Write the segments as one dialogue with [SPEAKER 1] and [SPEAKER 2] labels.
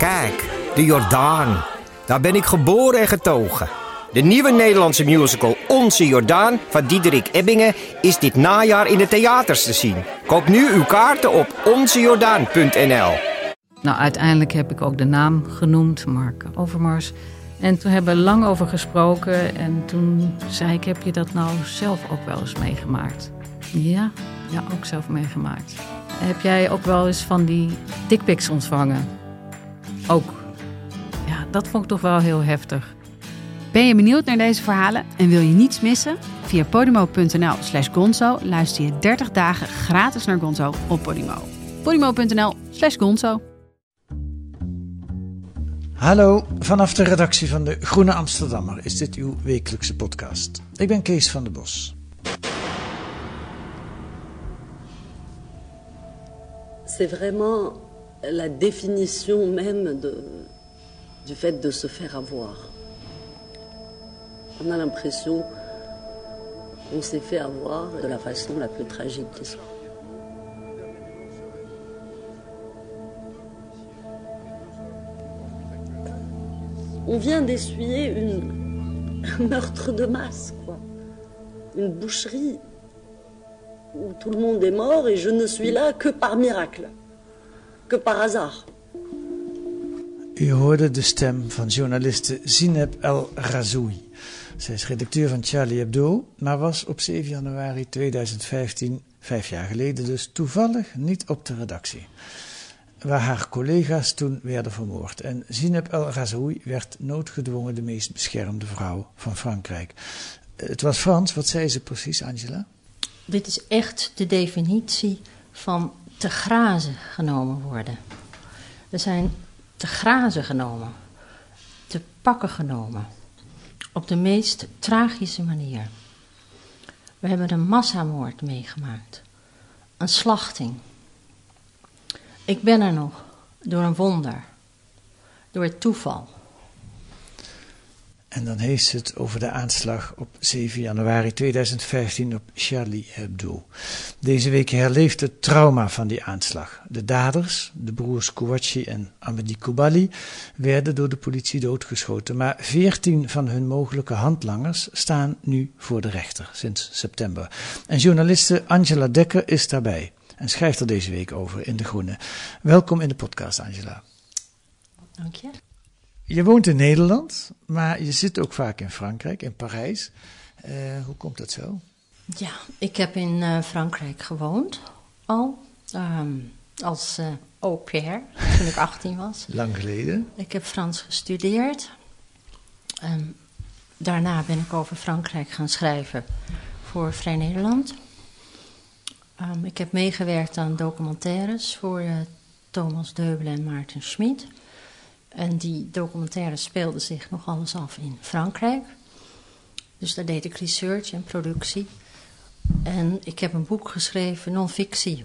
[SPEAKER 1] Kijk, de Jordaan. Daar ben ik geboren en getogen. De nieuwe Nederlandse musical Onze Jordaan van Diederik Ebbingen is dit najaar in de theaters te zien. Koop nu uw kaarten op onzejordaan.nl.
[SPEAKER 2] Nou, uiteindelijk heb ik ook de naam genoemd, Mark Overmars. En toen hebben we lang over gesproken. En toen zei ik, heb je dat nou zelf ook wel eens meegemaakt? Ja, ja, ook zelf meegemaakt. Heb jij ook wel eens van die dickpics ontvangen? Ook. Ja, dat vond ik toch wel heel heftig.
[SPEAKER 3] Ben je benieuwd naar deze verhalen en wil je niets missen? Via podimo.nl slash gonzo luister je 30 dagen gratis naar Gonzo op Podimo. podimo.nl slash gonzo
[SPEAKER 4] Hallo, vanaf de redactie van de Groene Amsterdammer is dit uw wekelijkse podcast. Ik ben Kees van der Bos.
[SPEAKER 5] C'est vraiment la définition même du fait de se faire avoir. On a l'impression qu'on s'est fait avoir de la façon la plus tragique. On vient d'essuyer un meurtre de masse, quoi. Une boucherie où tout le monde est mort et je ne suis là que par miracle, que par hasard.
[SPEAKER 4] U hoorde de stem van journaliste Zineb El Razoui. Zij is redacteur van Charlie Hebdo, maar was op 7 januari 2015, vijf jaar geleden dus, toevallig niet op de redactie. Waar haar collega's toen werden vermoord. En Zineb El Razoui werd noodgedwongen de meest beschermde vrouw van Frankrijk. Het was Frans, wat zei ze precies, Angela?
[SPEAKER 6] Dit is echt de definitie van te grazen genomen worden. Er zijn te grazen genomen, te pakken genomen, op de meest tragische manier. We hebben een massamoord meegemaakt, een slachting. Ik ben er nog door een wonder, door het toeval.
[SPEAKER 4] En dan heeft ze het over de aanslag op 7 januari 2015 op Charlie Hebdo. Deze week herleeft het trauma van die aanslag. De daders, de broers Kouachi en Amedi Koubali, werden door de politie doodgeschoten. Maar 14 van hun mogelijke handlangers staan nu voor de rechter sinds september. En journaliste Angela Dekker is daarbij en schrijft er deze week over in De Groene. Welkom in de podcast, Angela.
[SPEAKER 6] Dank je.
[SPEAKER 4] Je woont in Nederland, maar je zit ook vaak in Frankrijk, in Parijs. Uh, hoe komt dat zo?
[SPEAKER 6] Ja, ik heb in uh, Frankrijk gewoond al. Um, als uh, au pair, toen ik 18 was.
[SPEAKER 4] Lang geleden.
[SPEAKER 6] Ik heb Frans gestudeerd. Um, daarna ben ik over Frankrijk gaan schrijven voor Vrij Nederland. Um, ik heb meegewerkt aan documentaires voor Thomas Deubelen en Maarten Schmid. En die documentaire speelde zich nog alles af in Frankrijk. Dus daar deed ik research en productie. En ik heb een boek geschreven, non-fictie,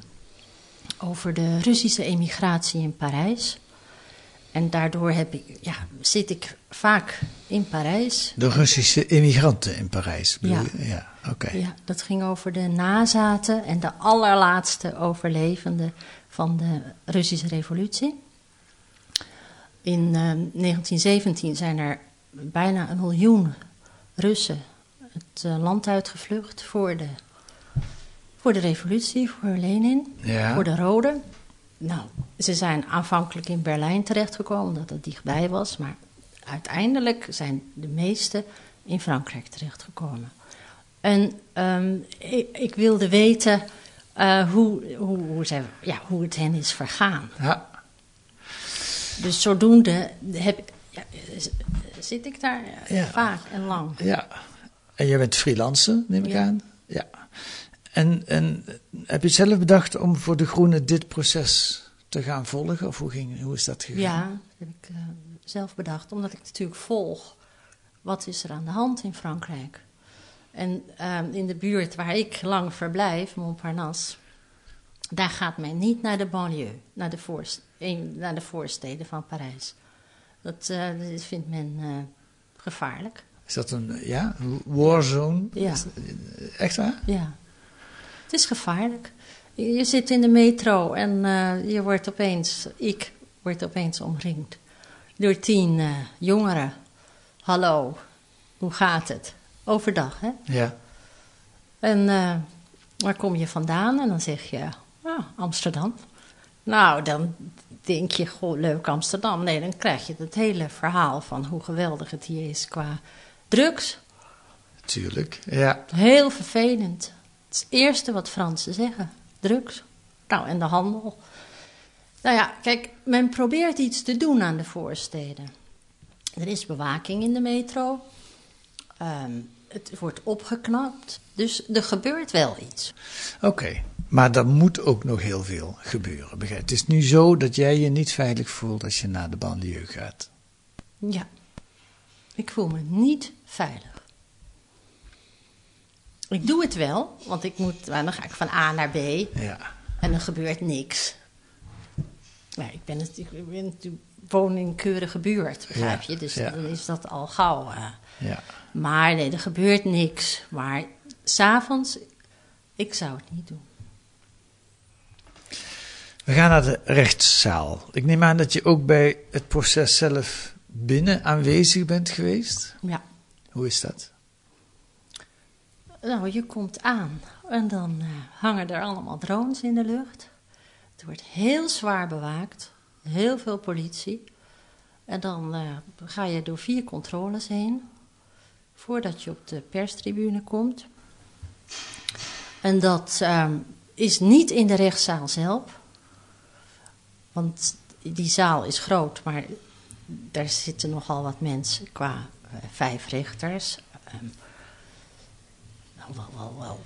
[SPEAKER 6] over de Russische emigratie in Parijs. En daardoor heb ik, ja, zit ik vaak in Parijs.
[SPEAKER 4] De Russische emigranten in Parijs?
[SPEAKER 6] Ja.
[SPEAKER 4] Ja, oké.
[SPEAKER 6] ja, dat ging over de nazaten en de allerlaatste overlevenden van de Russische revolutie. In uh, 1917 zijn er bijna een miljoen Russen het uh, land uitgevlucht voor de, voor de revolutie, voor Lenin,
[SPEAKER 4] ja.
[SPEAKER 6] voor de Rode. Nou, ze zijn aanvankelijk in Berlijn terechtgekomen, omdat het dichtbij was, maar uiteindelijk zijn de meeste in Frankrijk terechtgekomen. En um, ik, ik, wilde weten uh, hoe, hoe, hoe, ze, ja, hoe het hen is vergaan.
[SPEAKER 4] Ja.
[SPEAKER 6] Dus zodoende heb, ja, zit ik daar
[SPEAKER 4] Ja.
[SPEAKER 6] vaak en lang.
[SPEAKER 4] Ja. En jij bent freelancer, neem ik
[SPEAKER 6] Ja.
[SPEAKER 4] aan? Ja. En, en heb je zelf bedacht om voor De Groene dit proces te gaan volgen? Of hoe, ging, hoe is dat gegaan?
[SPEAKER 6] Ja, dat heb ik eh, zelf bedacht, omdat ik natuurlijk volg. Wat is er aan de hand in Frankrijk? En ehm, in de buurt waar ik lang verblijf, Montparnasse, daar gaat men niet naar de banlieue, naar de, voorst, een- naar de voorsteden van Parijs. Dat, eh, dat vindt men eh, gevaarlijk.
[SPEAKER 4] Is dat een ja, warzone?
[SPEAKER 6] Ja.
[SPEAKER 4] Is- Echt waar?
[SPEAKER 6] Ja, het is gevaarlijk. Je, je zit in de metro en eh, je wordt opeens, ik word opeens omringd door tien eh, jongeren. Hallo, hoe gaat het? Overdag, hè?
[SPEAKER 4] Ja.
[SPEAKER 6] En eh, waar kom je vandaan? En dan zeg je, ah, Amsterdam. Nou, dan denk je, goh, leuk Amsterdam. Nee, dan krijg je het hele verhaal van hoe geweldig het hier is qua drugs.
[SPEAKER 4] Tuurlijk. Ja.
[SPEAKER 6] Heel vervelend. Het is het eerste wat Fransen zeggen. Drugs. Nou, en de handel. Nou ja, kijk, men probeert iets te doen aan de voorsteden. Er is bewaking in de metro. Ehm, het wordt opgeknapt. Dus er gebeurt wel iets.
[SPEAKER 4] Oké. Maar er moet ook nog heel veel gebeuren. Begrijp? Het is nu zo dat jij je niet veilig voelt als je naar de banlieue gaat.
[SPEAKER 6] Ja. Ik voel me niet veilig. Ik doe het wel, want ik moet, nou, dan ga ik van A naar B
[SPEAKER 4] Ja.
[SPEAKER 6] en er gebeurt niks. Ja, ik ben natuurlijk, ik ben natuurlijk woon in een keurige buurt, begrijp
[SPEAKER 4] Ja,
[SPEAKER 6] je? Dus
[SPEAKER 4] ja.
[SPEAKER 6] dan is dat al gauw. eh.
[SPEAKER 4] Ja.
[SPEAKER 6] Maar nee, er gebeurt niks. Maar s'avonds, ik zou het niet doen.
[SPEAKER 4] We gaan naar de rechtszaal. Ik neem aan dat je ook bij het proces zelf binnen aanwezig bent geweest.
[SPEAKER 6] Ja.
[SPEAKER 4] Hoe is dat?
[SPEAKER 6] Nou, je komt aan en dan eh, hangen er allemaal drones in de lucht. Het wordt heel zwaar bewaakt, heel veel politie. En dan eh, ga je door vier controles heen voordat je op de perstribune komt. En dat ehm, is niet in de rechtszaal zelf, want die zaal is groot, maar daar zitten nogal wat mensen qua eh, vijf rechters. nou, wel, wel, wel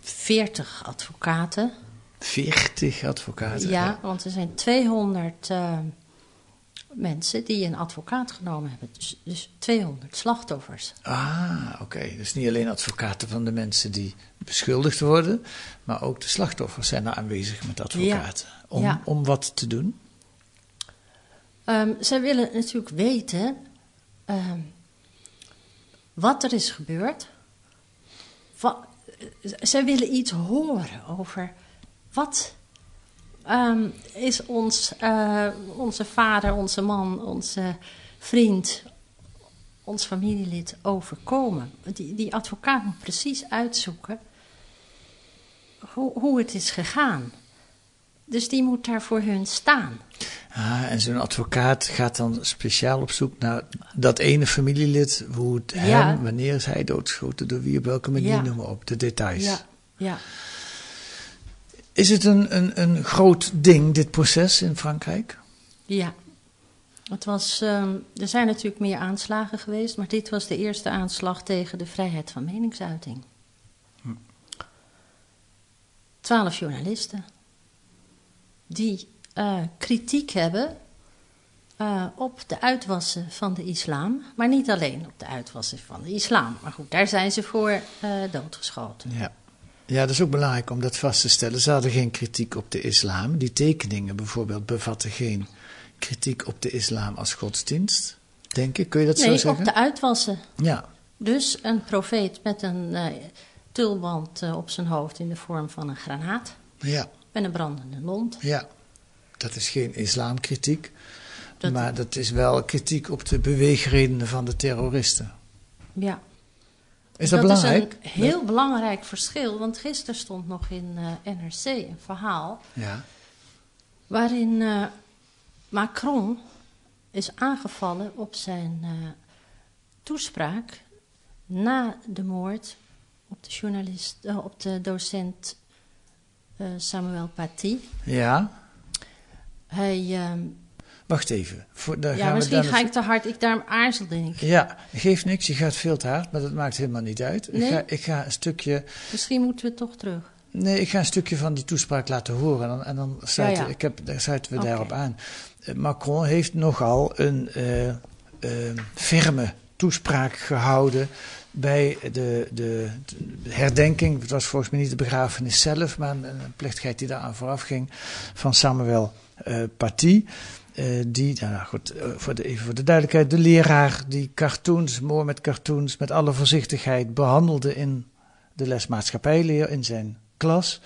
[SPEAKER 6] 40 advocaten.
[SPEAKER 4] 40 advocaten.
[SPEAKER 6] Ja, want er zijn 200 eh, mensen die een advocaat genomen hebben. Dus, dus 200 slachtoffers.
[SPEAKER 4] Ah, oké. Dus niet alleen advocaten van de mensen die beschuldigd worden, maar ook de slachtoffers zijn er aanwezig met advocaten. Om,
[SPEAKER 6] Ja.
[SPEAKER 4] om wat te doen?
[SPEAKER 6] Ehm, zij willen natuurlijk weten ehm, wat er is gebeurd. Zij willen iets horen over wat ehm, is ons, eh, onze vader, onze man, onze vriend, ons familielid overkomen. Die, die advocaat moet precies uitzoeken hoe, hoe het is gegaan. Dus die moet daar voor hun staan.
[SPEAKER 4] Ah, en zo'n advocaat gaat dan speciaal op zoek naar dat ene familielid, hoe het
[SPEAKER 6] Ja.
[SPEAKER 4] hem, wanneer is hij doodgeschoten, door wie, op welke manier,
[SPEAKER 6] Ja.
[SPEAKER 4] noem maar op, de details.
[SPEAKER 6] Ja, ja.
[SPEAKER 4] Is het een, een, een groot ding, dit proces in Frankrijk?
[SPEAKER 6] Ja. Het was, ehm, er zijn natuurlijk meer aanslagen geweest, maar dit was de eerste aanslag tegen de vrijheid van meningsuiting. Twaalf journalisten die eh, kritiek hebben eh, op de uitwassen van de islam, maar niet alleen op de uitwassen van de islam. Maar goed, daar zijn ze voor eh, doodgeschoten.
[SPEAKER 4] Ja. Ja, dat is ook belangrijk om dat vast te stellen. Ze hadden geen kritiek op de islam. Die tekeningen bijvoorbeeld bevatten geen kritiek op de islam als godsdienst. Denk ik, kun je dat zo
[SPEAKER 6] Nee,
[SPEAKER 4] zeggen?
[SPEAKER 6] op de uitwassen.
[SPEAKER 4] Ja,
[SPEAKER 6] Dus een profeet met een eh, tulband eh, op zijn hoofd in de vorm van een granaat
[SPEAKER 4] ja,
[SPEAKER 6] en een brandende mond.
[SPEAKER 4] ja. Dat is geen islamkritiek.
[SPEAKER 6] Dat-
[SPEAKER 4] maar dat is wel kritiek op de beweegredenen van de terroristen.
[SPEAKER 6] Ja.
[SPEAKER 4] Is dat, belangrijk?
[SPEAKER 6] is een heel belangrijk verschil, want gisteren stond nog in eh, NRC een verhaal
[SPEAKER 4] Ja.
[SPEAKER 6] waarin eh, Macron is aangevallen op zijn eh, toespraak na de moord op de journalist, op de docent Samuel Paty.
[SPEAKER 4] Ja.
[SPEAKER 6] Hij, ehm,
[SPEAKER 4] Wacht even. Voor, daar
[SPEAKER 6] ja,
[SPEAKER 4] gaan
[SPEAKER 6] misschien ga ik te hard, ik daarom aarzelde ik.
[SPEAKER 4] Ja, geeft niks. Je gaat veel te hard, maar dat maakt helemaal niet uit. Ik,
[SPEAKER 6] Nee?
[SPEAKER 4] ga, ik ga een stukje
[SPEAKER 6] Misschien moeten we toch terug.
[SPEAKER 4] Nee, ik ga een stukje van die toespraak laten horen en dan, en dan sluiten,
[SPEAKER 6] Ja, ja.
[SPEAKER 4] Ik heb, daar sluiten we daarop aan. Eh, Macron heeft nogal een eh, ferme toespraak gehouden bij de, de, de herdenking. Het was volgens mij niet de begrafenis zelf, maar een, een plechtigheid die daaraan vooraf ging van Samuel eh Paty. Eh, die, nou goed, eh, voor de, even voor de duidelijkheid, de leraar die cartoons, mooi met cartoons, met alle voorzichtigheid behandelde in de les maatschappijleer in zijn klas.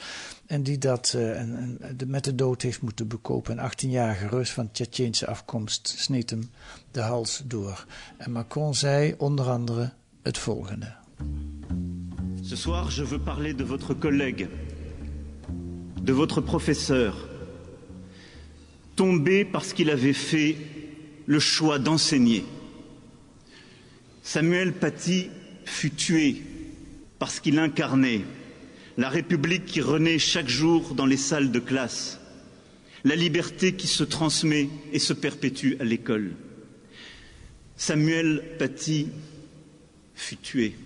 [SPEAKER 4] En die dat en, en de, met de dood heeft moeten bekopen. Een 18-jarige Rus van Tsjetsjeense afkomst sneed hem de hals door. En Macron zei onder andere het volgende.
[SPEAKER 7] Ce soir, je veux parler de votre collègue, de votre professeur, tombé parce qu'il avait fait le choix d'enseigner. Samuel Paty fut tué parce qu'il incarnait la République qui renaît chaque jour dans les salles de classe, la liberté qui se transmet et se perpétue à l'école. Samuel Paty fut tué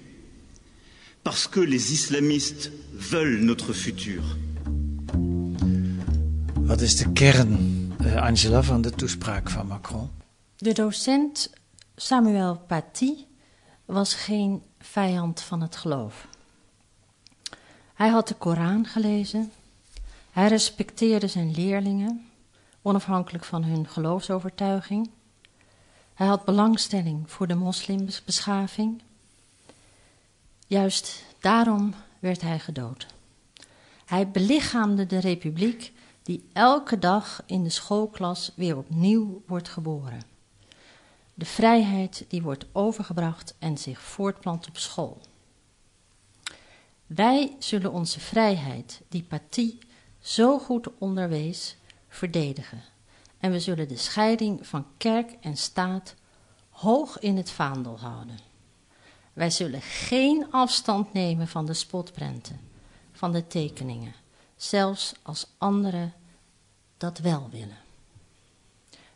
[SPEAKER 7] parce que les islamistes veulent notre futur.
[SPEAKER 4] Uh, Angela, van de toespraak van Macron?
[SPEAKER 6] De docent Samuel Paty was geen vijand van het geloof. Hij had de Koran gelezen. Hij respecteerde zijn leerlingen, onafhankelijk van hun geloofsovertuiging. Hij had belangstelling voor de moslimbeschaving. Juist daarom werd hij gedood. Hij belichaamde de republiek die elke dag in de schoolklas weer opnieuw wordt geboren. De vrijheid die wordt overgebracht en zich voortplant op school. Wij zullen onze vrijheid, die Pathie zo goed onderwees, verdedigen. En we zullen de scheiding van kerk en staat hoog in het vaandel houden. Wij zullen geen afstand nemen van de spotprenten, van de tekeningen, zelfs als anderen dat wel willen.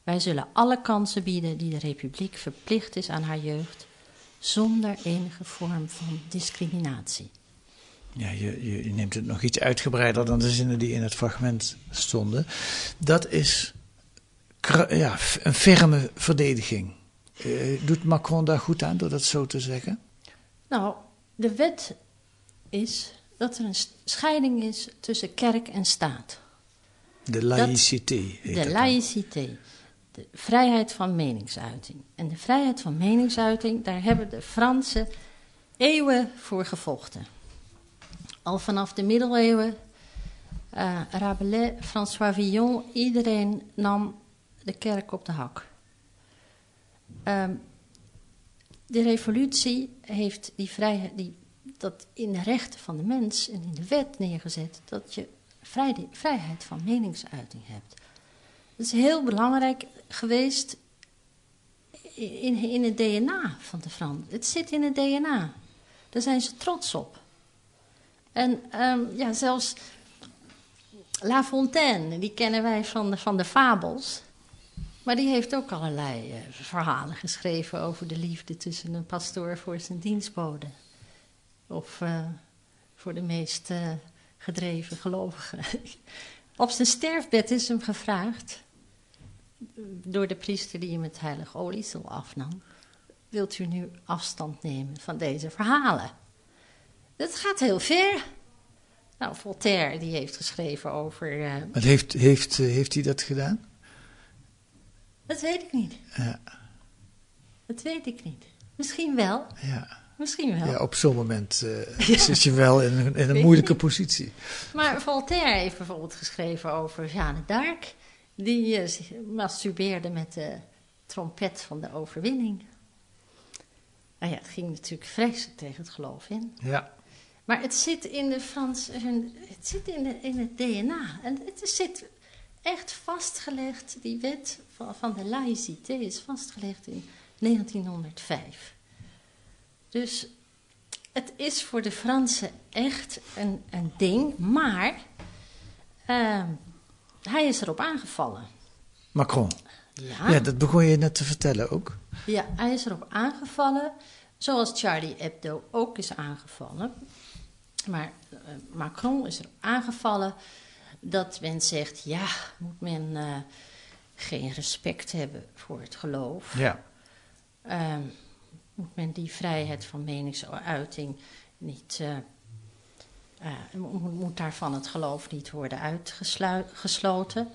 [SPEAKER 6] Wij zullen alle kansen bieden die de Republiek verplicht is aan haar jeugd, zonder enige vorm van discriminatie.
[SPEAKER 4] Ja, je, je, neemt het nog iets uitgebreider dan de zinnen die in het fragment stonden. Dat is ja, een ferme verdediging. Uh, doet Macron daar goed aan door dat zo te zeggen?
[SPEAKER 6] Nou, de wet is dat er een scheiding is tussen kerk en staat.
[SPEAKER 4] De laïcité.
[SPEAKER 6] Dat, de laïcité. De vrijheid van meningsuiting. En de vrijheid van meningsuiting, daar hebben de Fransen eeuwen voor gevochten. Al vanaf de middeleeuwen, uh, Rabelais, François Villon, iedereen nam de kerk op de hak. Um, de revolutie heeft die vrijheid, die, dat in de rechten van de mens en in de wet neergezet, dat je vrij, vrijheid van meningsuiting hebt. Dat is heel belangrijk geweest in, in het DNA van de Fransen. Het zit in het DNA. Daar zijn ze trots op. En um, ja, zelfs La Fontaine, die kennen wij van de, van de fabels. Maar die heeft ook allerlei uh, verhalen geschreven over de liefde tussen een pastoor voor zijn dienstbode. Of uh, voor de meest uh, gedreven gelovigen. Op zijn sterfbed is hem gevraagd, door de priester die hem het heilige oliesel afnam, wilt u nu afstand nemen van deze verhalen? Dat gaat heel ver. Nou, Voltaire die heeft geschreven over. Uh,
[SPEAKER 4] maar heeft, heeft, heeft hij dat gedaan?
[SPEAKER 6] Dat weet ik niet. Ja. Dat weet ik niet. Misschien wel.
[SPEAKER 4] Ja.
[SPEAKER 6] Misschien wel.
[SPEAKER 4] Ja, op zo'n moment uh, ja. zit je wel in een, in een moeilijke positie.
[SPEAKER 6] Maar Voltaire heeft bijvoorbeeld geschreven over Jeanne d'Arc. Die uh, masturbeerde met de trompet van de overwinning. Nou ja, het ging natuurlijk vreselijk tegen het geloof in.
[SPEAKER 4] Ja.
[SPEAKER 6] Maar het zit in de Frans, het zit in, de, in het DNA. En het zit echt vastgelegd, die wet van, van de laïcité is vastgelegd in 1905. Dus het is voor de Fransen echt een, een ding, maar uh, hij is erop aangevallen.
[SPEAKER 4] Macron? Ja. ja, dat begon je net te vertellen ook.
[SPEAKER 6] Ja, hij is erop aangevallen, zoals Charlie Hebdo ook is aangevallen. Maar uh, Macron is erop aangevallen dat men zegt: ja, moet men uh, geen respect hebben voor het geloof?
[SPEAKER 4] Ja.
[SPEAKER 6] Uh, moet men die vrijheid van meningsuiting niet. Uh, moet, moet daarvan het geloof niet worden uitgesloten?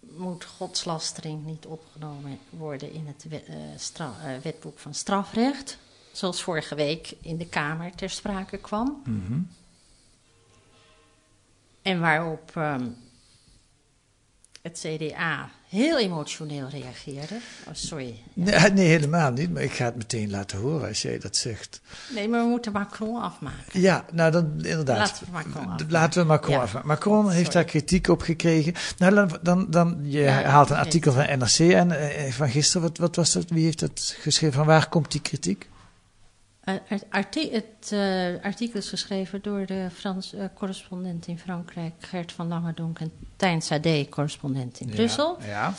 [SPEAKER 6] Moet godslastering niet opgenomen worden in het wetboek van strafrecht? Zoals vorige week in de Kamer ter sprake kwam.
[SPEAKER 4] Mm -hmm.
[SPEAKER 6] En waarop ehm, het CDA heel emotioneel reageerde. Oh, sorry.
[SPEAKER 4] Nee, nee, helemaal niet, maar ik ga het meteen laten horen als jij dat zegt.
[SPEAKER 6] Nee, maar we moeten Macron afmaken.
[SPEAKER 4] Ja, nou dan inderdaad.
[SPEAKER 6] Laten we Macron afmaken.
[SPEAKER 4] Laten we Macron
[SPEAKER 6] Ja.
[SPEAKER 4] afmaken. Macron heeft daar kritiek op gekregen. Nou, dan, dan, dan je
[SPEAKER 6] Ja,
[SPEAKER 4] haalt een artikel van NRC en eh, van gisteren. Wat, wat was dat? Wie heeft dat geschreven? Van waar komt die kritiek?
[SPEAKER 6] Eh, het arti- het eh, artikel is geschreven door de Frans eh, correspondent in Frankrijk, Gert van Langerdonk, en Tijn Sade, correspondent in Brussel.
[SPEAKER 4] Ja.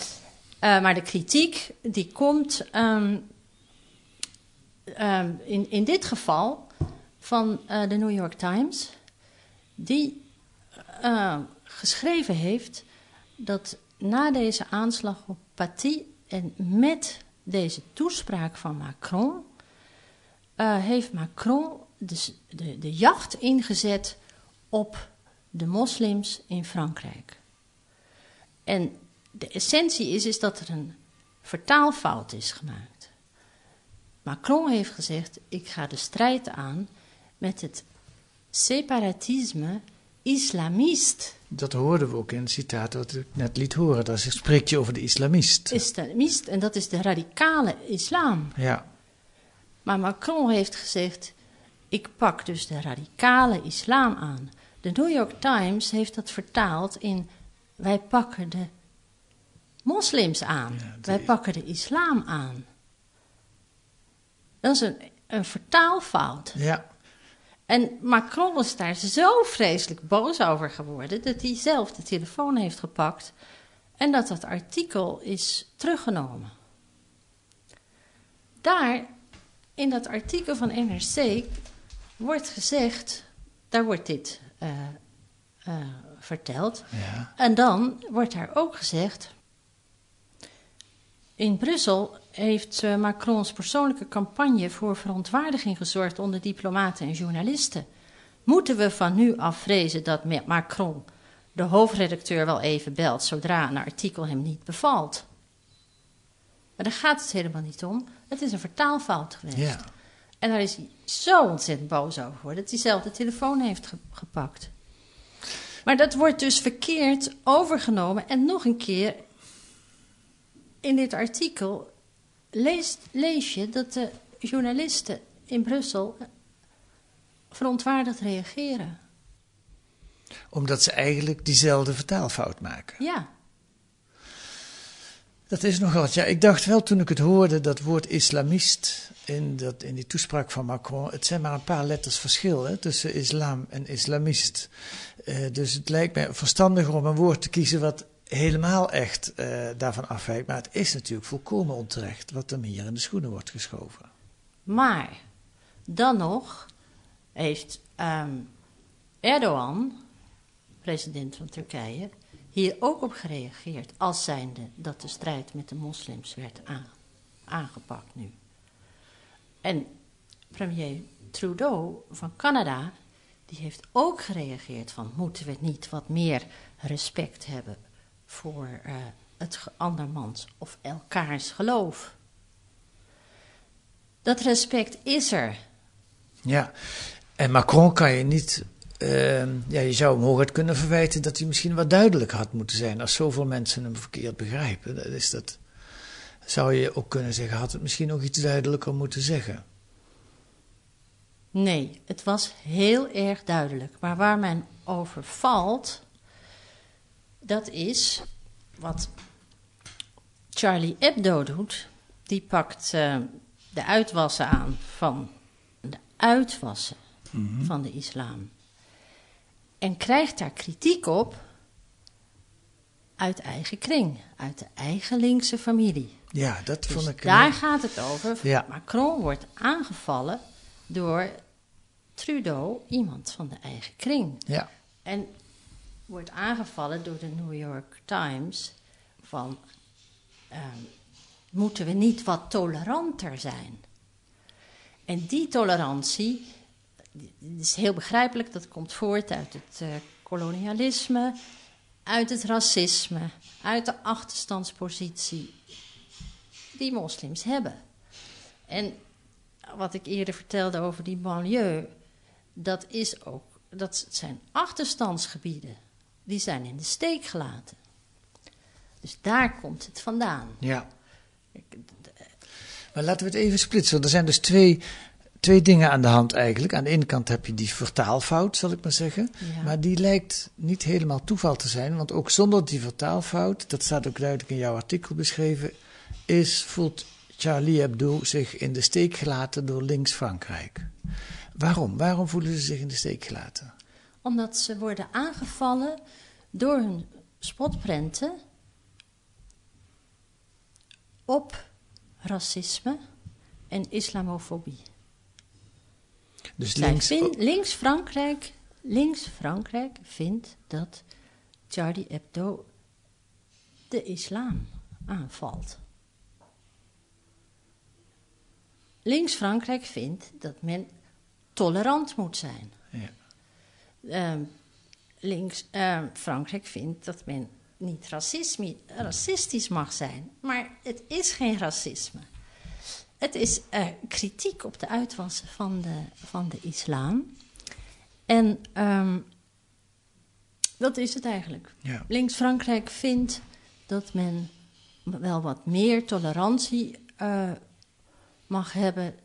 [SPEAKER 4] ja.
[SPEAKER 6] Maar de kritiek die komt ehm, ehm, in, in dit geval van de New York Times, die geschreven heeft dat na deze aanslag op Paty en met deze toespraak van Macron, eh, heeft Macron de, de, de jacht ingezet op de moslims in Frankrijk. En de essentie is, is dat er een vertaalfout is gemaakt. Macron heeft gezegd: ik ga de strijd aan met het separatisme islamist.
[SPEAKER 4] Dat hoorden we ook in het citaat wat ik net liet horen. Daar spreekt je over de islamist.
[SPEAKER 6] Islamist, en dat is de radicale islam.
[SPEAKER 4] Ja,
[SPEAKER 6] Maar Macron heeft gezegd: ik pak dus de radicale islam aan. De New York Times heeft dat vertaald in: wij pakken de moslims aan. Wij pakken de islam aan. Dat is een, een vertaalfout.
[SPEAKER 4] ja.
[SPEAKER 6] En Macron is daar zo vreselijk boos over geworden dat hij zelf de telefoon heeft gepakt en dat dat artikel is teruggenomen. Daar, in dat artikel van NRC, wordt gezegd, daar wordt dit eh, eh, verteld.
[SPEAKER 4] ja.
[SPEAKER 6] En dan wordt daar ook gezegd. In Brussel heeft eh, Macrons persoonlijke campagne voor verontwaardiging gezorgd onder diplomaten en journalisten. Moeten we van nu af vrezen dat Ma- Macron de hoofdredacteur wel even belt zodra een artikel hem niet bevalt? Maar daar gaat het helemaal niet om. Het is een vertaalfout geweest.
[SPEAKER 4] ja.
[SPEAKER 6] En daar is hij zo ontzettend boos over geworden dat hij zelf de telefoon heeft ge- gepakt. Maar dat wordt dus verkeerd overgenomen. En nog een keer, in dit artikel lees, lees je dat de journalisten in Brussel verontwaardigd reageren.
[SPEAKER 4] Omdat ze eigenlijk diezelfde vertaalfout maken.
[SPEAKER 6] Ja,
[SPEAKER 4] Dat is nog wat. Ja, ik dacht wel toen ik het hoorde, dat woord islamist in, dat, in die toespraak van Macron. Het zijn maar een paar letters verschil hè, tussen islam en islamist. Eh, dus het lijkt mij verstandiger om een woord te kiezen wat helemaal echt eh, daarvan afwijkt. Maar het is natuurlijk volkomen onterecht wat hem hier in de schoenen wordt geschoven.
[SPEAKER 6] maar dan nog heeft ehm, Erdogan, president van Turkije, hier ook op gereageerd. Als zijnde dat de strijd met de moslims werd aan- aangepakt nu. En premier Trudeau van Canada, die heeft ook gereageerd van moeten we niet wat meer respect hebben voor eh, het andermans of elkaars geloof. Dat respect is er.
[SPEAKER 4] Ja, en Macron kan je niet. Eh, ja, je zou hem hooguit kunnen verwijten dat hij misschien wat duidelijker had moeten zijn. Als zoveel mensen hem verkeerd begrijpen, dan is dat. Zou je ook kunnen zeggen, had het misschien nog iets duidelijker moeten zeggen?
[SPEAKER 6] Nee, het was heel erg duidelijk. Maar waar men over valt, dat is wat Charlie Hebdo doet. Die pakt eh, de uitwassen aan van de uitwassen van de islam. En krijgt daar kritiek op uit eigen kring, uit de eigen linkse familie.
[SPEAKER 4] Ja, dat
[SPEAKER 6] Dus
[SPEAKER 4] vond ik.
[SPEAKER 6] daar gaat het over.
[SPEAKER 4] Ja.
[SPEAKER 6] Macron wordt aangevallen door Trudeau, iemand van de eigen kring.
[SPEAKER 4] Ja,
[SPEAKER 6] En wordt aangevallen door de New York Times van... ehm, moeten we niet wat toleranter zijn? En die tolerantie die is heel begrijpelijk. Dat komt voort uit het eh, kolonialisme, uit het racisme, uit de achterstandspositie die moslims hebben. En wat ik eerder vertelde over die banlieue, dat is ook, dat zijn achterstandsgebieden. die zijn in de steek gelaten. Dus daar komt het vandaan.
[SPEAKER 4] Ja. Maar laten we het even splitsen. Er zijn dus twee, twee dingen aan de hand eigenlijk. Aan de ene kant heb je die vertaalfout, zal ik maar zeggen.
[SPEAKER 6] Ja.
[SPEAKER 4] Maar die lijkt niet helemaal toeval te zijn. Want ook zonder die vertaalfout, dat staat ook duidelijk in jouw artikel beschreven, is, voelt Charlie Hebdo zich in de steek gelaten door links-Frankrijk. Waarom? Waarom voelen ze zich in de steek gelaten?
[SPEAKER 6] Omdat ze worden aangevallen door hun spotprenten op racisme en islamofobie.
[SPEAKER 4] Dus links,
[SPEAKER 6] vind- links Frankrijk, links Frankrijk vindt dat Charlie Hebdo de islam aanvalt. Links Frankrijk vindt dat men tolerant moet zijn.
[SPEAKER 4] Ja.
[SPEAKER 6] Ehm, links ehm, Frankrijk vindt dat men niet racisme, racistisch mag zijn. Maar het is geen racisme. Het is eh, kritiek op de uitwassen van de, van de islam. En ehm, dat is het eigenlijk.
[SPEAKER 4] Ja.
[SPEAKER 6] Links Frankrijk vindt dat men wel wat meer tolerantie eh, mag hebben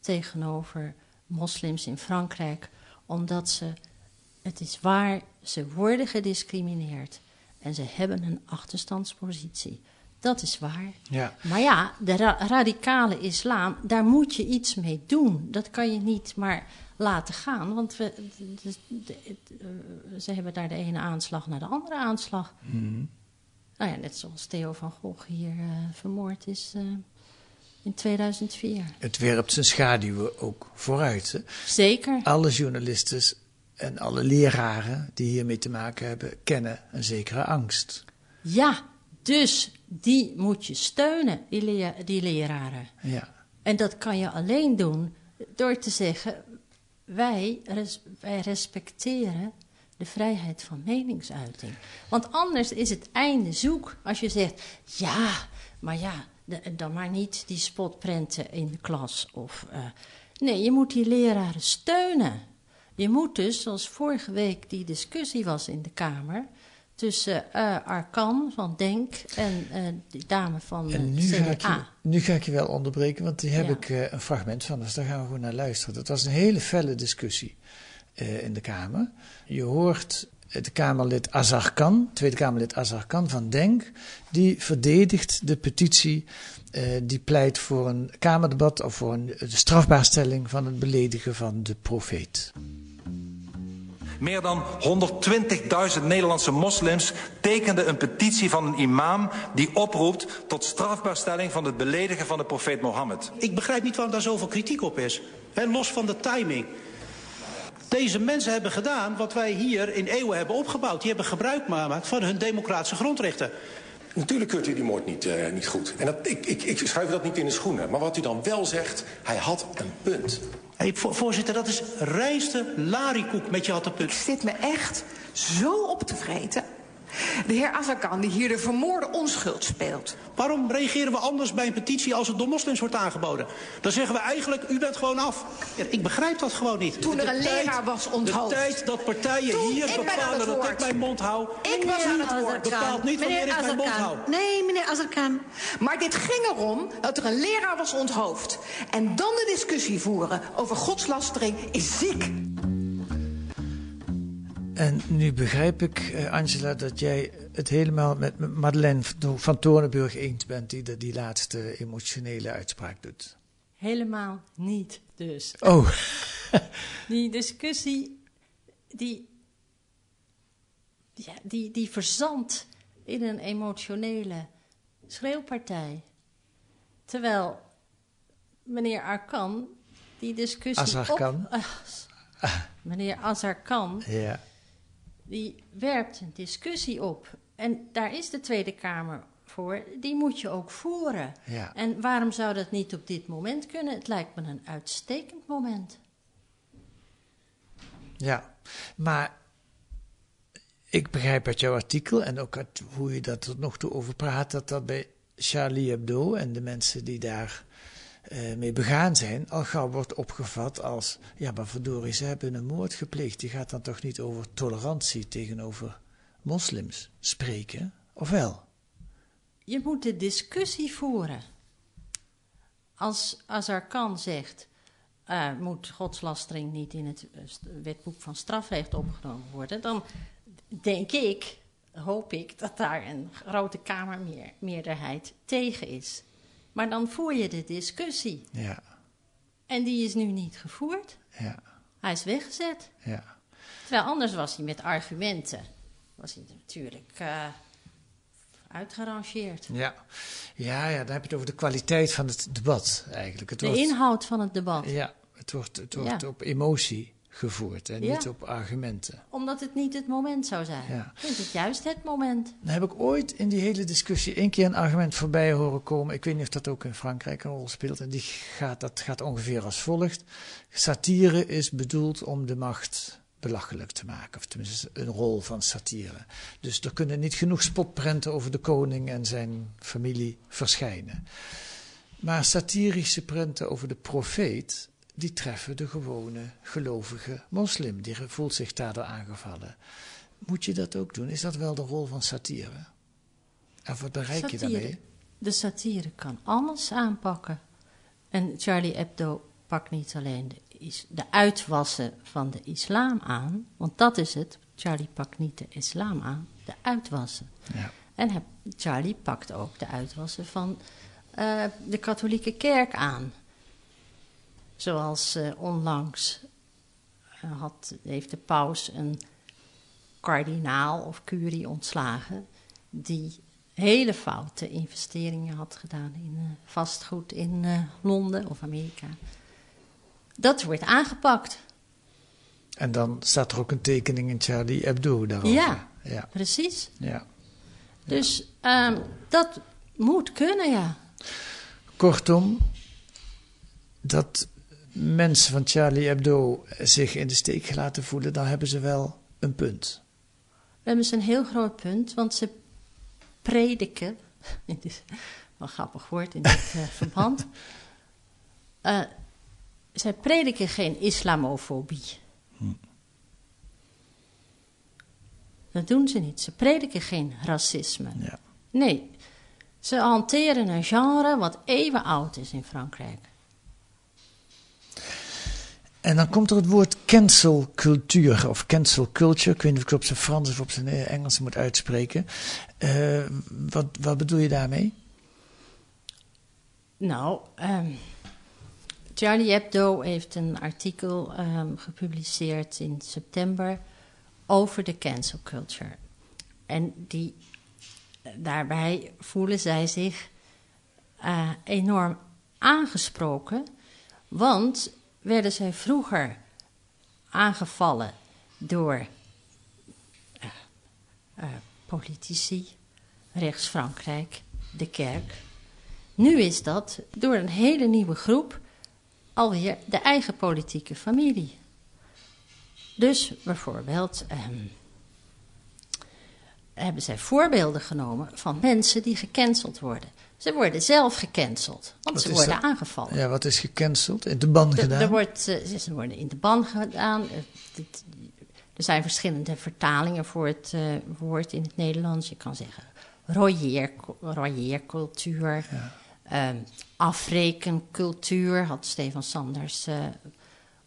[SPEAKER 6] tegenover moslims in Frankrijk, omdat ze, het is waar, ze worden gediscrimineerd en ze hebben een achterstandspositie. Dat is waar.
[SPEAKER 4] Ja.
[SPEAKER 6] Maar ja, de ra- radicale islam, daar moet je iets mee doen. Dat kan je niet maar laten gaan, want we, de- de- de- het, ze hebben daar de ene aanslag naar de andere aanslag. Nou ja, net zoals Theo van Gogh hier eh, vermoord is eh, in 2004.
[SPEAKER 4] Het werpt zijn schaduwen ook vooruit. Hè?
[SPEAKER 6] Zeker.
[SPEAKER 4] Alle journalisten en alle leraren die hiermee te maken hebben, kennen een zekere angst.
[SPEAKER 6] Ja, dus die moet je steunen, die, die leraren.
[SPEAKER 4] Ja.
[SPEAKER 6] En dat kan je alleen doen door te zeggen: wij, res- wij respecteren de vrijheid van meningsuiting. Want anders is het einde zoek als je zegt: ja, maar ja, de- dan maar niet die spotprenten in de klas. Of, eh, nee, je moet die leraren steunen. Je moet dus, zoals vorige week die discussie was in de Kamer. Tussen eh, Arkan van Denk en eh die dame van de
[SPEAKER 4] En nu ga, ik je,
[SPEAKER 6] CDA.
[SPEAKER 4] nu ga ik je wel onderbreken, want die heb
[SPEAKER 6] Ja.
[SPEAKER 4] ik eh, een fragment van, dus daar gaan we gewoon naar luisteren. Dat was een hele felle discussie in de Kamer. Je hoort de Kamerlid Azarkan, Tweede Kamerlid Azarkan van Denk, die verdedigt de petitie die pleit voor een Kamerdebat of voor een de strafbaarstelling van het beledigen van de profeet.
[SPEAKER 8] Meer dan 120.000 Nederlandse moslims tekenden een petitie van een imam die oproept tot strafbaarstelling van het beledigen van de profeet Mohammed.
[SPEAKER 9] Ik begrijp niet waarom daar zoveel kritiek op is. Hè, los van de timing. Deze mensen hebben gedaan wat wij hier in eeuwen hebben opgebouwd. Die hebben gebruik gemaakt van hun democratische grondrechten.
[SPEAKER 10] Natuurlijk keurt u die moord niet, eh, niet goed. En dat, ik, ik, ik schuif dat niet in de schoenen. Maar wat u dan wel zegt, hij had een punt.
[SPEAKER 9] Hey, vo- voorzitter, dat is rijste larikoek met je had een punt.
[SPEAKER 11] zit me echt zo op te vreten. De heer Azarkan, die hier de vermoorde onschuld speelt.
[SPEAKER 9] Waarom reageren we anders bij een petitie als het door moslims wordt aangeboden? Dan zeggen we eigenlijk, u bent gewoon af. Ja, ik begrijp dat gewoon niet.
[SPEAKER 11] Toen er
[SPEAKER 9] De
[SPEAKER 11] een
[SPEAKER 9] tijd-
[SPEAKER 11] leraar was onthoofd.
[SPEAKER 9] De tijd dat partijen
[SPEAKER 11] Toen-
[SPEAKER 9] hier
[SPEAKER 11] ik ben aan
[SPEAKER 9] bepalen
[SPEAKER 11] het
[SPEAKER 9] dat ik mijn mond hou.
[SPEAKER 11] Ik was aan het woord.
[SPEAKER 9] bepaalt niet wanneer ik mijn mond hou.
[SPEAKER 11] Nee, meneer Azarkan. Maar dit ging erom dat er een leraar was onthoofd. En dan de discussie voeren over godslastering is ziek.
[SPEAKER 4] En nu begrijp ik, eh, Angela, dat jij het helemaal met Madeleine van Toornenburg eens bent, die de- die laatste emotionele uitspraak doet.
[SPEAKER 6] Helemaal niet dus.
[SPEAKER 4] Oh,
[SPEAKER 6] Die discussie, die, ja, die, die verzandt in een emotionele schreeuwpartij. Terwijl meneer Arkan die discussie
[SPEAKER 4] Azarkan.
[SPEAKER 6] op... Meneer Azarkan,
[SPEAKER 4] ja.
[SPEAKER 6] Die werpt een discussie op. En daar is de Tweede Kamer voor. Die moet je ook voeren.
[SPEAKER 4] Ja.
[SPEAKER 6] En waarom zou dat niet op dit moment kunnen? Het lijkt me een uitstekend moment.
[SPEAKER 4] Ja, maar ik begrijp uit jouw artikel en ook uit hoe je dat tot nog toe over praat, dat dat bij Charlie Hebdo en de mensen die daar eh, mee begaan zijn, al gauw wordt opgevat als, ja maar verdorie, ze hebben een moord gepleegd. Die gaat dan toch niet over tolerantie tegenover moslims spreken, of wel?
[SPEAKER 6] Je moet de discussie voeren. Als Azarkan zegt, uh, moet godslastering niet in het eh, wetboek van strafrecht opgenomen worden, dan denk ik, hoop ik, dat daar een grote kamermeerderheid tegen is. Maar dan voer je de discussie.
[SPEAKER 4] Ja.
[SPEAKER 6] En die is nu niet gevoerd.
[SPEAKER 4] Ja.
[SPEAKER 6] Hij is weggezet.
[SPEAKER 4] Ja.
[SPEAKER 6] Terwijl anders was hij met argumenten. Was hij natuurlijk uh, uitgerangeerd.
[SPEAKER 4] Ja. ja, ja, dan heb je het over de kwaliteit van het debat eigenlijk. Het
[SPEAKER 6] de
[SPEAKER 4] wordt,
[SPEAKER 6] inhoud van het debat.
[SPEAKER 4] Ja, het wordt, het wordt op emotie gevoerd en
[SPEAKER 6] Ja.
[SPEAKER 4] niet op argumenten.
[SPEAKER 6] Omdat het niet het moment zou zijn.
[SPEAKER 4] Ja.
[SPEAKER 6] Is het juist het moment?
[SPEAKER 4] Dan heb ik ooit in die hele discussie één keer een argument voorbij horen komen. Ik weet niet of dat ook in Frankrijk een rol speelt. En die gaat, dat gaat ongeveer als volgt. Satire is bedoeld om de macht belachelijk te maken. Of tenminste een rol van satire. Dus er kunnen niet genoeg spotprenten over de koning en zijn familie verschijnen. Maar satirische prenten over de profeet, die treffen de gewone gelovige moslim. Die voelt zich daardoor aangevallen. Moet je dat ook doen? Is dat wel de rol van satire? En wat bereik je daarmee?
[SPEAKER 6] De satire kan alles aanpakken. En Charlie Hebdo pakt niet alleen de, is- de uitwassen van de islam aan, want dat is het. Charlie pakt niet de islam aan, de uitwassen.
[SPEAKER 4] Ja.
[SPEAKER 6] En hij- Charlie pakt ook de uitwassen van eh, de katholieke kerk aan. Zoals eh, onlangs eh, had, heeft de paus een kardinaal of curie ontslagen die hele foute investeringen had gedaan in eh, vastgoed in Londen of Amerika. Dat wordt aangepakt.
[SPEAKER 4] En dan staat er ook een tekening in Charlie Hebdo daarover.
[SPEAKER 6] Ja,
[SPEAKER 4] Ja.
[SPEAKER 6] precies.
[SPEAKER 4] ja.
[SPEAKER 6] Dus ehm, dat moet kunnen, ja.
[SPEAKER 4] Kortom, dat mensen van Charlie Hebdo zich in de steek laten voelen, dan hebben ze wel een punt.
[SPEAKER 6] We hebben ze een heel groot punt, want ze prediken. Het is wel een grappig woord in dit eh, verband. Eh, zij prediken geen islamofobie. Dat doen ze niet. Ze prediken geen racisme.
[SPEAKER 4] Ja.
[SPEAKER 6] Nee, ze hanteren een genre wat even oud is in Frankrijk.
[SPEAKER 4] En dan komt er het woord cancel cultuur of cancel culture. Ik weet niet of ik het op zijn Frans of op zijn eh, Engels moet uitspreken. Eh, wat, wat bedoel je daarmee?
[SPEAKER 6] Nou, ehm, Charlie Hebdo heeft een artikel ehm, gepubliceerd in september over de cancel culture. En die, daarbij voelen zij zich eh, enorm aangesproken, want werden zij vroeger aangevallen door eh, eh, politici, rechts Frankrijk, de kerk. Nu is dat door een hele nieuwe groep alweer de eigen politieke familie. Dus bijvoorbeeld ehm, hebben zij voorbeelden genomen van mensen die gecanceld worden. Ze worden zelf gecanceld, want
[SPEAKER 4] Wat
[SPEAKER 6] ze worden
[SPEAKER 4] dat?
[SPEAKER 6] aangevallen.
[SPEAKER 4] Ja, wat is gecanceld? In de ban gedaan?
[SPEAKER 6] Er, wordt, eh, ze worden in de ban gedaan. Eh, Er zijn verschillende vertalingen voor het eh, woord in het Nederlands. Je kan zeggen royeer, royeercultuur, ehm, afrekencultuur, had Stefan Sanders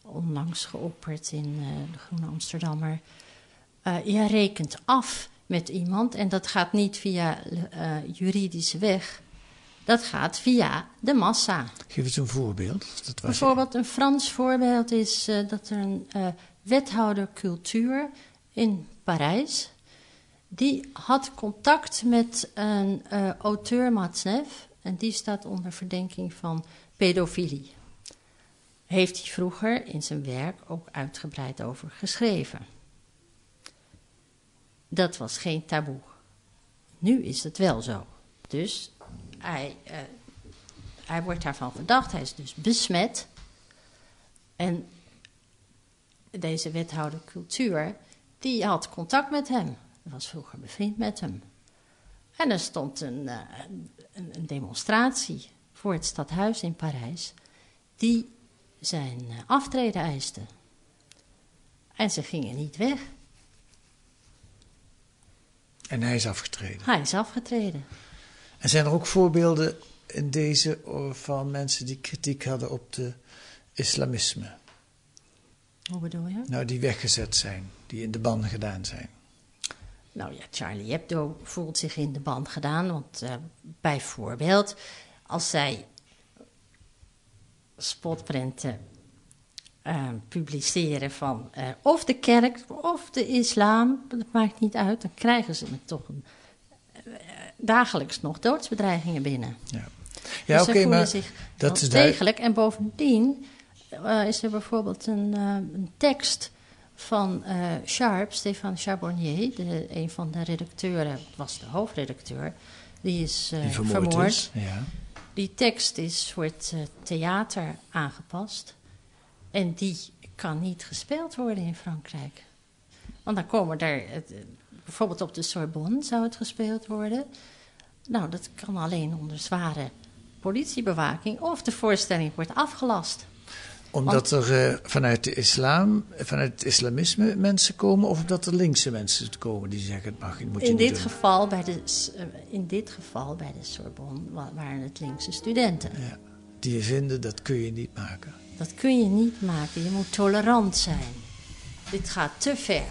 [SPEAKER 6] onlangs geopperd in eh, de Groene Amsterdammer. Je rekent af met iemand en dat gaat niet via juridische weg. Dat gaat via de massa.
[SPEAKER 4] Geef eens een voorbeeld. Dat was
[SPEAKER 6] Bijvoorbeeld een Frans voorbeeld is eh, dat er een eh, wethouder cultuur in Parijs, die had contact met een eh, auteur Matsnev en die staat onder verdenking van pedofilie. Heeft hij vroeger in zijn werk ook uitgebreid over geschreven. Dat was geen taboe. Nu is het wel zo. Dus hij, eh, hij wordt daarvan verdacht, hij is dus besmet. En deze wethouder cultuur, die had contact met hem. Was vroeger bevriend met hem. En er stond een, eh, een, een demonstratie voor het stadhuis in Parijs, die zijn eh, aftreden eiste. En ze gingen niet weg.
[SPEAKER 4] En hij is afgetreden.
[SPEAKER 6] Hij is afgetreden.
[SPEAKER 4] En zijn er ook voorbeelden in deze van mensen die kritiek hadden op de islamisme?
[SPEAKER 6] Hoe bedoel je?
[SPEAKER 4] Nou, die weggezet zijn, die in de ban gedaan zijn.
[SPEAKER 6] Nou ja, Charlie Hebdo voelt zich in de ban gedaan. Want uh, bijvoorbeeld, als zij spotprenten uh, publiceren van uh, of de kerk of de islam, dat maakt niet uit, dan krijgen ze me toch een, dagelijks nog doodsbedreigingen binnen.
[SPEAKER 4] Ja,
[SPEAKER 6] ja dus
[SPEAKER 4] oké, maar
[SPEAKER 6] zich
[SPEAKER 4] dat is
[SPEAKER 6] degelijk. En bovendien is er bijvoorbeeld een, een tekst van uh, Sharp, Stefan Charbonnier, de, een van de redacteuren, was de hoofdredacteur, die is
[SPEAKER 4] die vermoord.
[SPEAKER 6] vermoord.
[SPEAKER 4] Is, ja.
[SPEAKER 6] Die tekst is voor het theater aangepast en die kan niet gespeeld worden in Frankrijk. Want dan komen er, bijvoorbeeld op de Sorbonne zou het gespeeld worden. Nou, dat kan alleen onder zware politiebewaking of de voorstelling wordt afgelast
[SPEAKER 4] omdat er uh, vanuit de islam, vanuit het islamisme mensen komen, of omdat er linkse mensen komen die zeggen het mag, het moet je
[SPEAKER 6] in
[SPEAKER 4] niet
[SPEAKER 6] dit
[SPEAKER 4] doen.
[SPEAKER 6] Geval bij de, uh, in dit geval bij de Sorbonne waren het linkse studenten.
[SPEAKER 4] Ja, die vinden dat kun je niet maken.
[SPEAKER 6] Dat kun je niet maken, je moet tolerant zijn. Dit gaat te ver.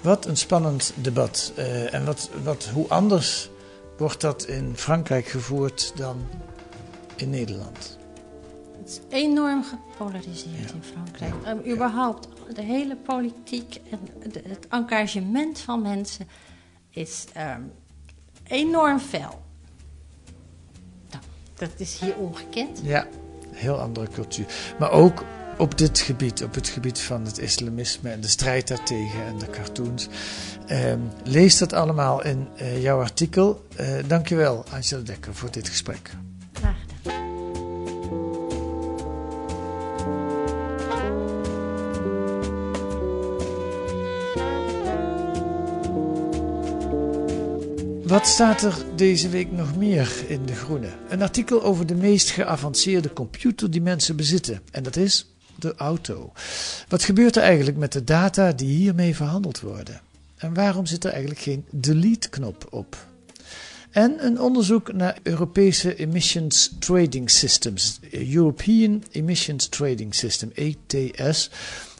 [SPEAKER 4] Wat een spannend debat. Uh, en wat, wat, hoe anders wordt dat in Frankrijk gevoerd dan in Nederland?
[SPEAKER 6] Het is enorm gepolariseerd ja. in Frankrijk. Um, überhaupt, de hele politiek en de, het engagement van mensen is um, enorm fel. Nou, dat is hier ongekend.
[SPEAKER 4] Ja, heel andere cultuur. Maar ook op dit gebied, op het gebied van het islamisme en de strijd daartegen en de cartoons. Um, lees dat allemaal in uh, jouw artikel. Uh, dankjewel, Angela Dekker, voor dit gesprek.
[SPEAKER 6] Graag gedaan.
[SPEAKER 4] Wat staat er deze week nog meer in De Groene? Een artikel over de meest geavanceerde computer die mensen bezitten. En dat is de auto. Wat gebeurt er eigenlijk met de data die hiermee verhandeld worden? En waarom zit er eigenlijk geen delete-knop op? En een onderzoek naar Europese Emissions Trading Systems, European Emissions Trading System, ETS.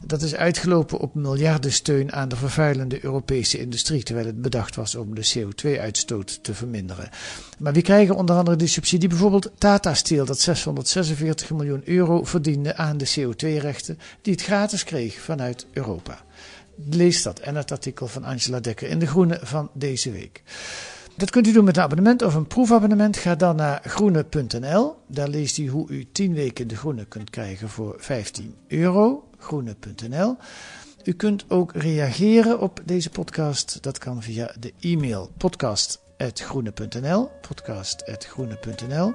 [SPEAKER 4] Dat is uitgelopen op miljardensteun aan de vervuilende Europese industrie, terwijl het bedacht was om de CO2-uitstoot te verminderen. Maar wie krijgen onder andere die subsidie? Bijvoorbeeld Tata Steel, dat 646 miljoen euro verdiende aan de CO2-rechten, die het gratis kreeg vanuit Europa. Lees dat en het artikel van Angela Dekker in De Groene van deze week. Dat kunt u doen met een abonnement of een proefabonnement. Ga dan naar groene.nl. Daar leest u hoe u 10 weken de groene kunt krijgen voor 15 euro. Groene.nl. U kunt ook reageren op deze podcast. Dat kan via de e-mail podcast.groene.nl. Podcast.groene.nl.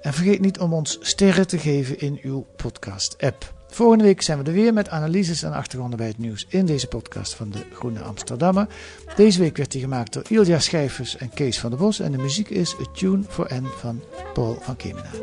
[SPEAKER 4] En vergeet niet om ons sterren te geven in uw podcast-app. Volgende week zijn we er weer met analyses en achtergronden bij het nieuws in deze podcast van de Groene Amsterdammer. Deze week werd die gemaakt door Ilja Schijvers en Kees van der Bos en de muziek is A Tune for N van Paul van Kemenaar.